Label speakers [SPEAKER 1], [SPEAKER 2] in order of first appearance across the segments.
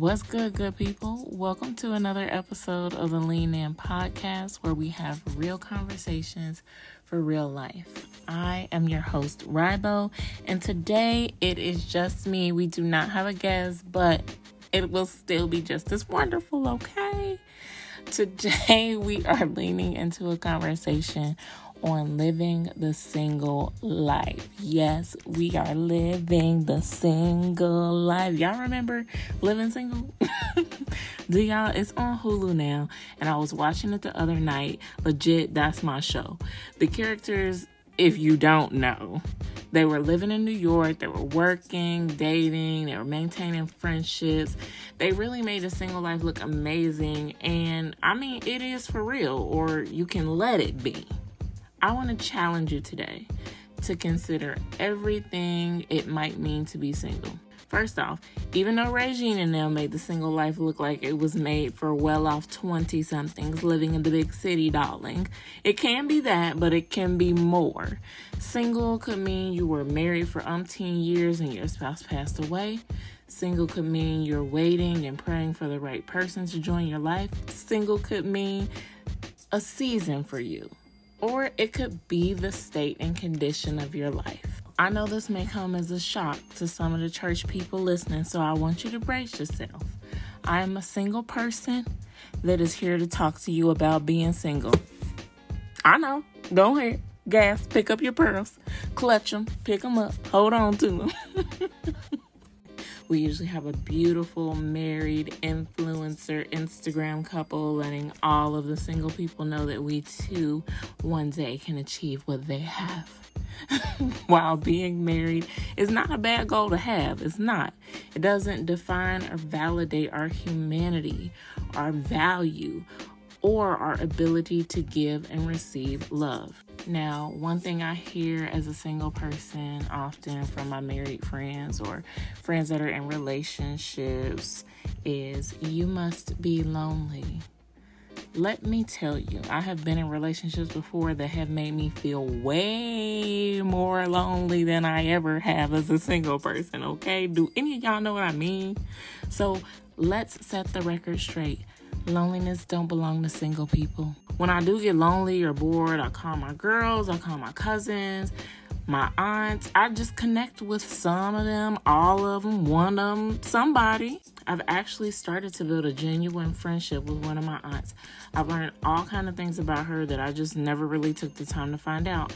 [SPEAKER 1] What's good, good people? Welcome to another episode of the Lean In podcast where we have real conversations for real life. I am your host, Rybo, and today it is just me. We do not have a guest, but it will still be just as wonderful, okay? Today we are leaning into a conversation on living the single life. Yes, we are living the single life. Y'all remember Living Single? Do y'all? It's on Hulu now, and I was watching it the other night. Legit, that's my show. The characters, if you don't know, they were living in New York, they were working, dating, they were maintaining friendships. They really made a single life look amazing, and I mean, it is for real, or you can let it be. I want to challenge you today to consider everything it might mean to be single. First off, even though Regine and them made the single life look like it was made for well off 20 somethings living in the big city, darling, it can be that, but it can be more. Single could mean you were married for umpteen years and your spouse passed away. Single could mean you're waiting and praying for the right person to join your life. Single could mean a season for you or it could be the state and condition of your life. I know this may come as a shock to some of the church people listening, so I want you to brace yourself. I am a single person that is here to talk to you about being single. I know. Go ahead. Gas, pick up your pearls, clutch them, pick them up, hold on to them. We usually have a beautiful married influencer Instagram couple letting all of the single people know that we too one day can achieve what they have. While being married is not a bad goal to have, it's not. It doesn't define or validate our humanity, our value, or our ability to give and receive love. Now, one thing I hear as a single person often from my married friends or friends that are in relationships is you must be lonely. Let me tell you, I have been in relationships before that have made me feel way more lonely than I ever have as a single person, okay? Do any of y'all know what I mean? So, let's set the record straight. Loneliness don't belong to single people. When I do get lonely or bored, I call my girls, I call my cousins, my aunts. I just connect with some of them, all of them, one of them, somebody. I've actually started to build a genuine friendship with one of my aunts. I've learned all kind of things about her that I just never really took the time to find out,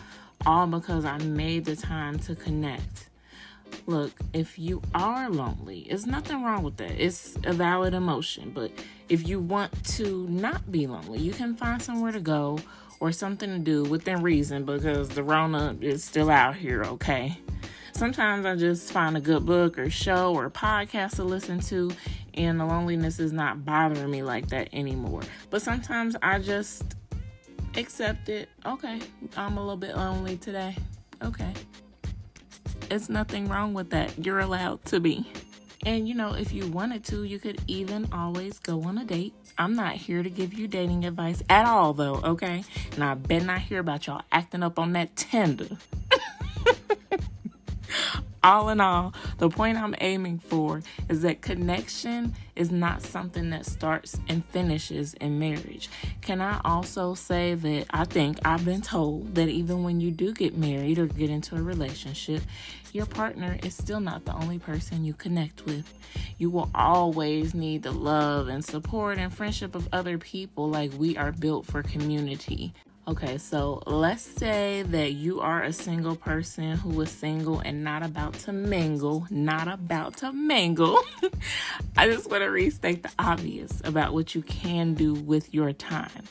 [SPEAKER 1] all because I made the time to connect. Look, if you are lonely, it's nothing wrong with that. It's a valid emotion. But if you want to not be lonely, you can find somewhere to go or something to do within reason because the Rona is still out here, okay? Sometimes I just find a good book or show or podcast to listen to, and the loneliness is not bothering me like that anymore. But sometimes I just accept it. Okay, I'm a little bit lonely today. Okay. It's nothing wrong with that. You're allowed to be. And you know, if you wanted to, you could even always go on a date. I'm not here to give you dating advice at all, though, okay? And I bet not hear about y'all acting up on that Tinder. All in all, the point I'm aiming for is that connection is not something that starts and finishes in marriage. Can I also say that I think I've been told that even when you do get married or get into a relationship, your partner is still not the only person you connect with. You will always need the love and support and friendship of other people, like we are built for community. Okay, so let's say that you are a single person who is single and not about to mingle, not about to mingle. I just want to restate the obvious about what you can do with your time.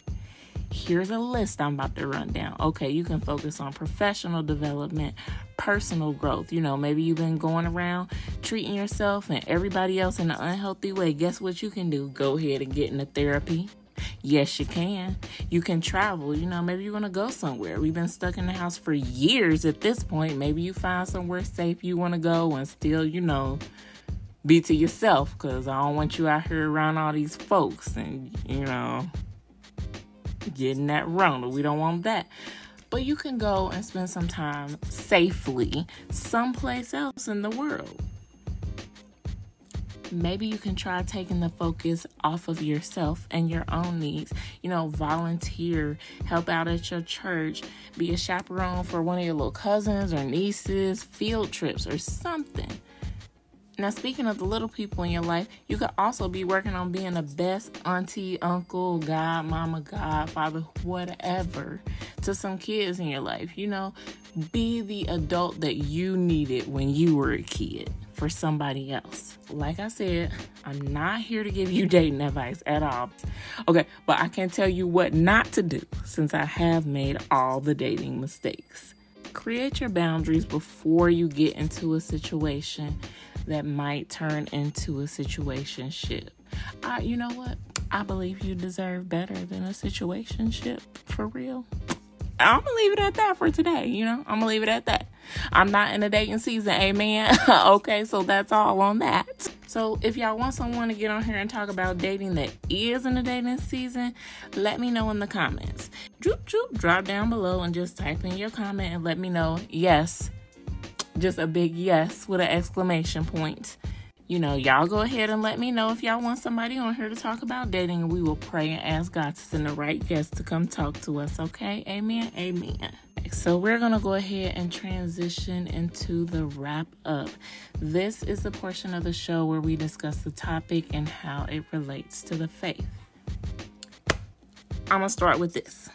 [SPEAKER 1] Here's a list I'm about to run down. Okay, you can focus on professional development, personal growth. You know, maybe you've been going around treating yourself and everybody else in an unhealthy way. Guess what you can do? Go ahead and get into therapy Yes, you can. You can travel. You know, maybe you want to go somewhere. We've been stuck in the house for years at this point. Maybe you find somewhere safe you want to go and still, you know, be to yourself because I don't want you out here around all these folks and, you know, getting that wrong. We don't want that. But you can go and spend some time safely someplace else in the world maybe you can try taking the focus off of yourself and your own needs. You know, volunteer, help out at your church, be a chaperone for one of your little cousins or nieces, field trips or something. Now, speaking of the little people in your life, you could also be working on being the best auntie, uncle, god, mama, godfather, whatever to some kids in your life. You know, be the adult that you needed when you were a kid for somebody else. Like I said, I'm not here to give you dating advice at all. Okay, but I can tell you what not to do since I have made all the dating mistakes. Create your boundaries before you get into a situation that might turn into a situationship. I, you know what? I believe you deserve better than a situation ship for real. I'm gonna leave it at that for today. You know, I'm gonna leave it at that. I'm not in a dating season, amen. okay, so that's all on that. So if y'all want someone to get on here and talk about dating that is in the dating season, let me know in the comments. Droop, droop, drop down below and just type in your comment and let me know. Yes, just a big yes with an exclamation point. You know, y'all go ahead and let me know if y'all want somebody on here to talk about dating, and we will pray and ask God to send the right guest to come talk to us, okay? Amen. Amen. So, we're going to go ahead and transition into the wrap up. This is the portion of the show where we discuss the topic and how it relates to the faith. I'm going to start with this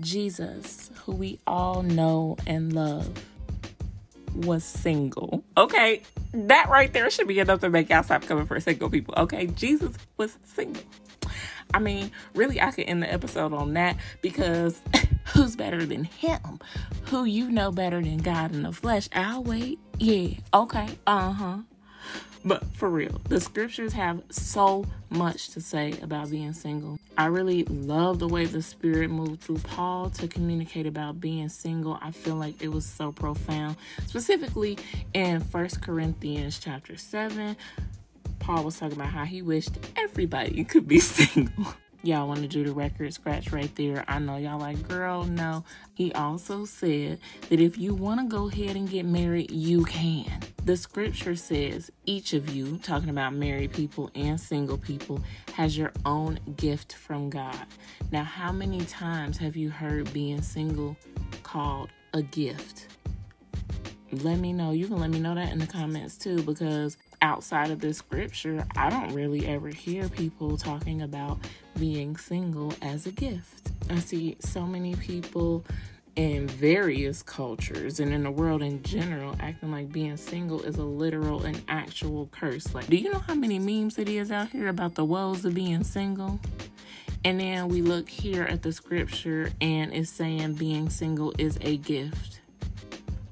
[SPEAKER 1] Jesus, who we all know and love was single. Okay, that right there should be enough to make y'all stop coming for single people. Okay, Jesus was single. I mean, really, I could end the episode on that because who's better than him? Who you know better than God in the flesh? I'll wait. Yeah, okay, uh huh. But for real, the scriptures have so much to say about being single. I really love the way the Spirit moved through Paul to communicate about being single. I feel like it was so profound. Specifically in First Corinthians chapter 7, Paul was talking about how he wished everybody could be single y'all want to do the record scratch right there. I know y'all like, girl, no. He also said that if you want to go ahead and get married, you can. The scripture says each of you, talking about married people and single people, has your own gift from God. Now, how many times have you heard being single called a gift? Let me know. You can let me know that in the comments too, because outside of the scripture, I don't really ever hear people talking about being single as a gift. I see so many people in various cultures and in the world in general acting like being single is a literal and actual curse. Like, do you know how many memes it is out here about the woes of being single? And then we look here at the scripture and it's saying being single is a gift.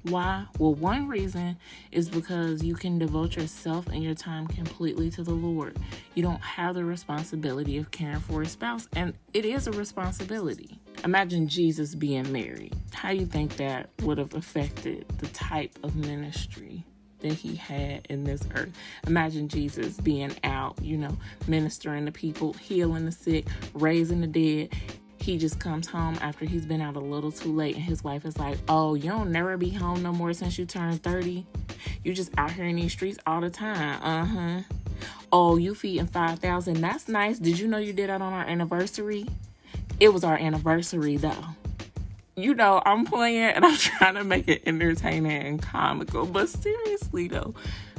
[SPEAKER 1] Why? Well, one reason is because you can devote yourself and your time completely to the Lord. You don't have the responsibility of caring for a spouse, and it is a responsibility. Imagine Jesus being married. How do you think that would have affected the type of ministry that he had in this earth. Imagine Jesus being out, you know, ministering to people, healing the sick, raising the dead, he just comes home after he's been out a little too late and his wife is like oh you don't never be home no more since you turned 30 you just out here in these streets all the time. Uh-huh. Oh you feeding 5000 that's nice. Did you know you did that on our anniversary? It was our anniversary though. You know i'm playing and i'm trying to make it entertaining and comical. But seriously though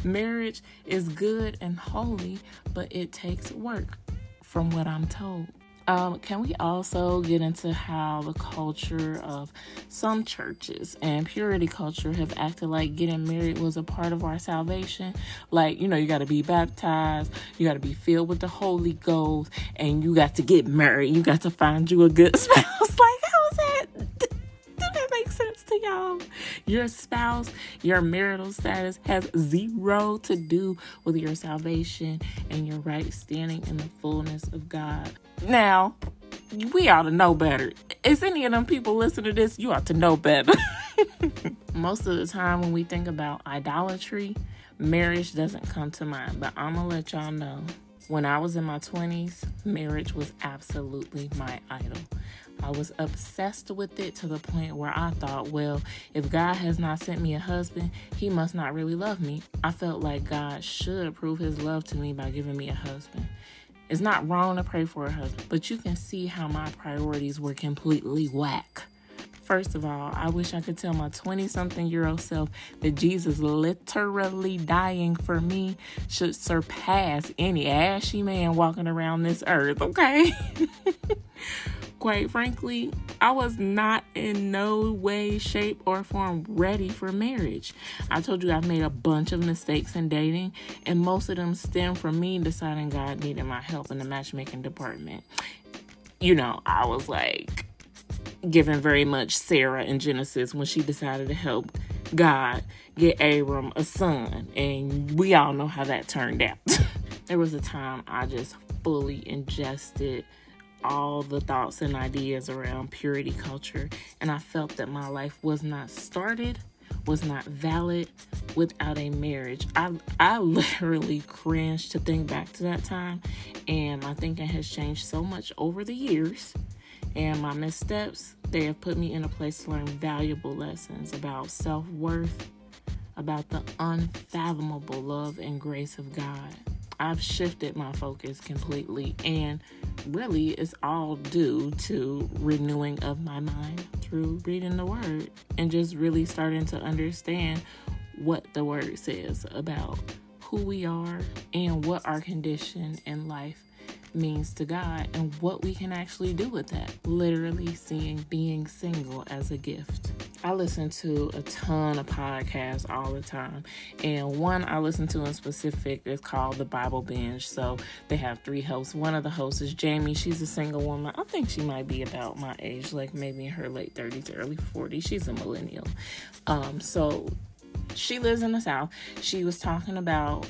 [SPEAKER 1] marriage is good and holy but it takes work from what i'm told um, can we also get into how the culture of some churches and purity culture have acted like getting married was a part of our salvation? Like, you know, you got to be baptized, you got to be filled with the Holy Ghost, and you got to get married. You got to find you a good spouse. like, Your spouse, your marital status has zero to do with your salvation and your right standing in the fullness of God. Now, we ought to know better. Is any of them people listening to this? You ought to know better. Most of the time, when we think about idolatry, marriage doesn't come to mind. But I'm to let y'all know when I was in my 20s, marriage was absolutely my idol. I was obsessed with it to the point where I thought, well, if God has not sent me a husband, he must not really love me. I felt like God should prove his love to me by giving me a husband. It's not wrong to pray for a husband, but you can see how my priorities were completely whack. First of all, I wish I could tell my 20 something year old self that Jesus literally dying for me should surpass any ashy man walking around this earth, okay? Quite frankly, I was not in no way, shape, or form ready for marriage. I told you I've made a bunch of mistakes in dating, and most of them stem from me deciding God needed my help in the matchmaking department. You know, I was like, given very much Sarah in Genesis when she decided to help God get Abram a son. And we all know how that turned out. there was a time I just fully ingested all the thoughts and ideas around purity culture, and I felt that my life was not started, was not valid without a marriage. I I literally cringe to think back to that time, and my thinking has changed so much over the years and my missteps, they have put me in a place to learn valuable lessons about self worth, about the unfathomable love and grace of God. I've shifted my focus completely, and really, it's all due to renewing of my mind through reading the Word and just really starting to understand what the Word says about who we are and what our condition in life means to God and what we can actually do with that. Literally seeing being single as a gift. I listen to a ton of podcasts all the time, and one I listen to in specific is called The Bible Binge. So they have three hosts. One of the hosts is Jamie. She's a single woman. I think she might be about my age, like maybe in her late 30s, early 40s. She's a millennial. Um, so she lives in the South. She was talking about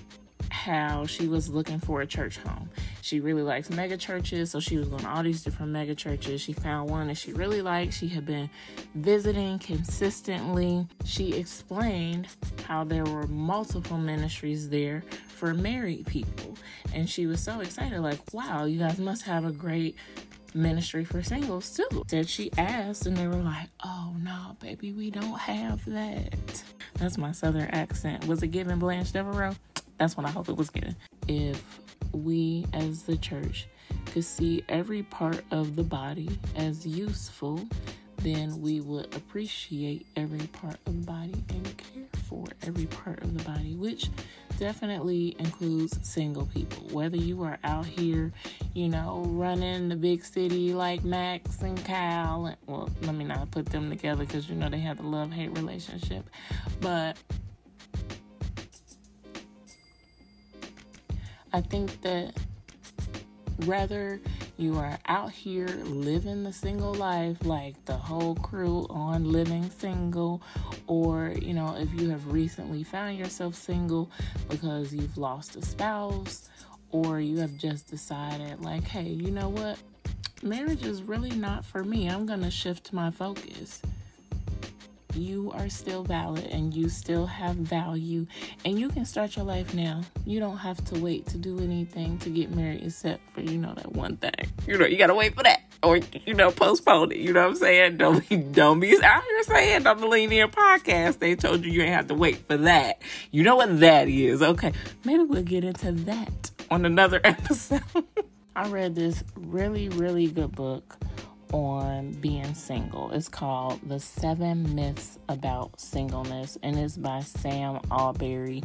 [SPEAKER 1] how she was looking for a church home. She really likes mega churches, so she was going to all these different mega churches. She found one that she really liked. She had been visiting consistently. She explained how there were multiple ministries there for married people. And she was so excited, like, wow, you guys must have a great ministry for singles too. Said she asked, and they were like, "Oh no, baby, we don't have that." That's my southern accent. Was it given Blanche Devereaux? That's what I hope it was given. If we as the church could see every part of the body as useful, then we would appreciate every part of the body and care for every part of the body, which definitely includes single people. Whether you are out here, you know, running the big city like Max and Kyle, well, let me not put them together because you know they have the love hate relationship, but I think that whether you are out here living the single life like the whole crew on living single or you know if you have recently found yourself single because you've lost a spouse or you have just decided like hey you know what? Marriage is really not for me. I'm to shift my focus you are still valid and you still have value and you can start your life now. You don't have to wait to do anything to get married except for, you know, that one thing. You know, you gotta wait for that. Or, you know, postpone it. You know what I'm saying? Don't be don't be out here saying on the In podcast. They told you you ain't have to wait for that. You know what that is. Okay. Maybe we'll get into that on another episode. I read this really, really good book on being single. It's called The Seven Myths About Singleness and it's by Sam Allberry.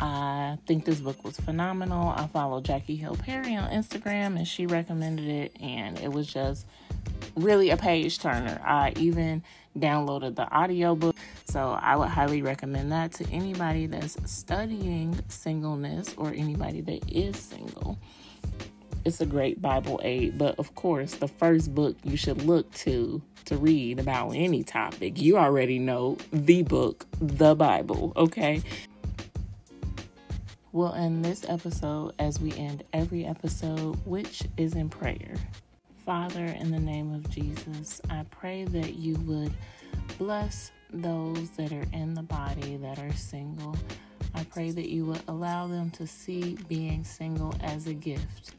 [SPEAKER 1] I think this book was phenomenal. I follow Jackie Hill Perry on Instagram and she recommended it and it was just really a page turner. I even downloaded the audiobook. So I would highly recommend that to anybody that's studying singleness or anybody that is single it's a great Bible aid. But of course, the first book you should look to to read about any topic, you already know the book, the Bible, okay? We'll end this episode as we end every episode, which is in prayer. Father, in the name of Jesus, I pray that you would bless those that are in the body that are single. I pray that you would allow them to see being single as a gift.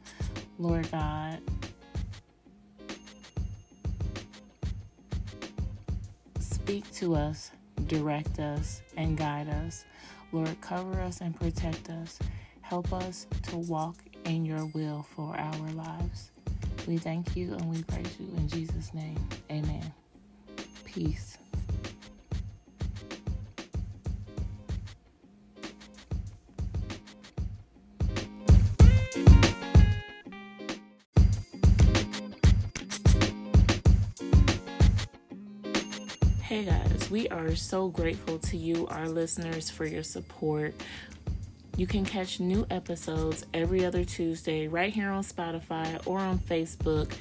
[SPEAKER 1] Lord God, Speak to us, direct us, and guide us. Lord, cover us and protect us. Help us to walk in your will for our lives. We thank you and we praise you in Jesus' name. Amen. Peace. Hey guys, we are so grateful to you, our listeners, for your support. You can catch new episodes every other Tuesday right here on Spotify or on Facebook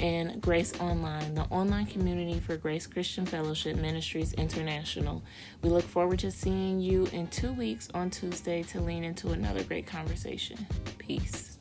[SPEAKER 1] and Grace Online, the online community for Grace Christian Fellowship Ministries International. We look forward to seeing you in two weeks on Tuesday to lean into another great conversation. Peace.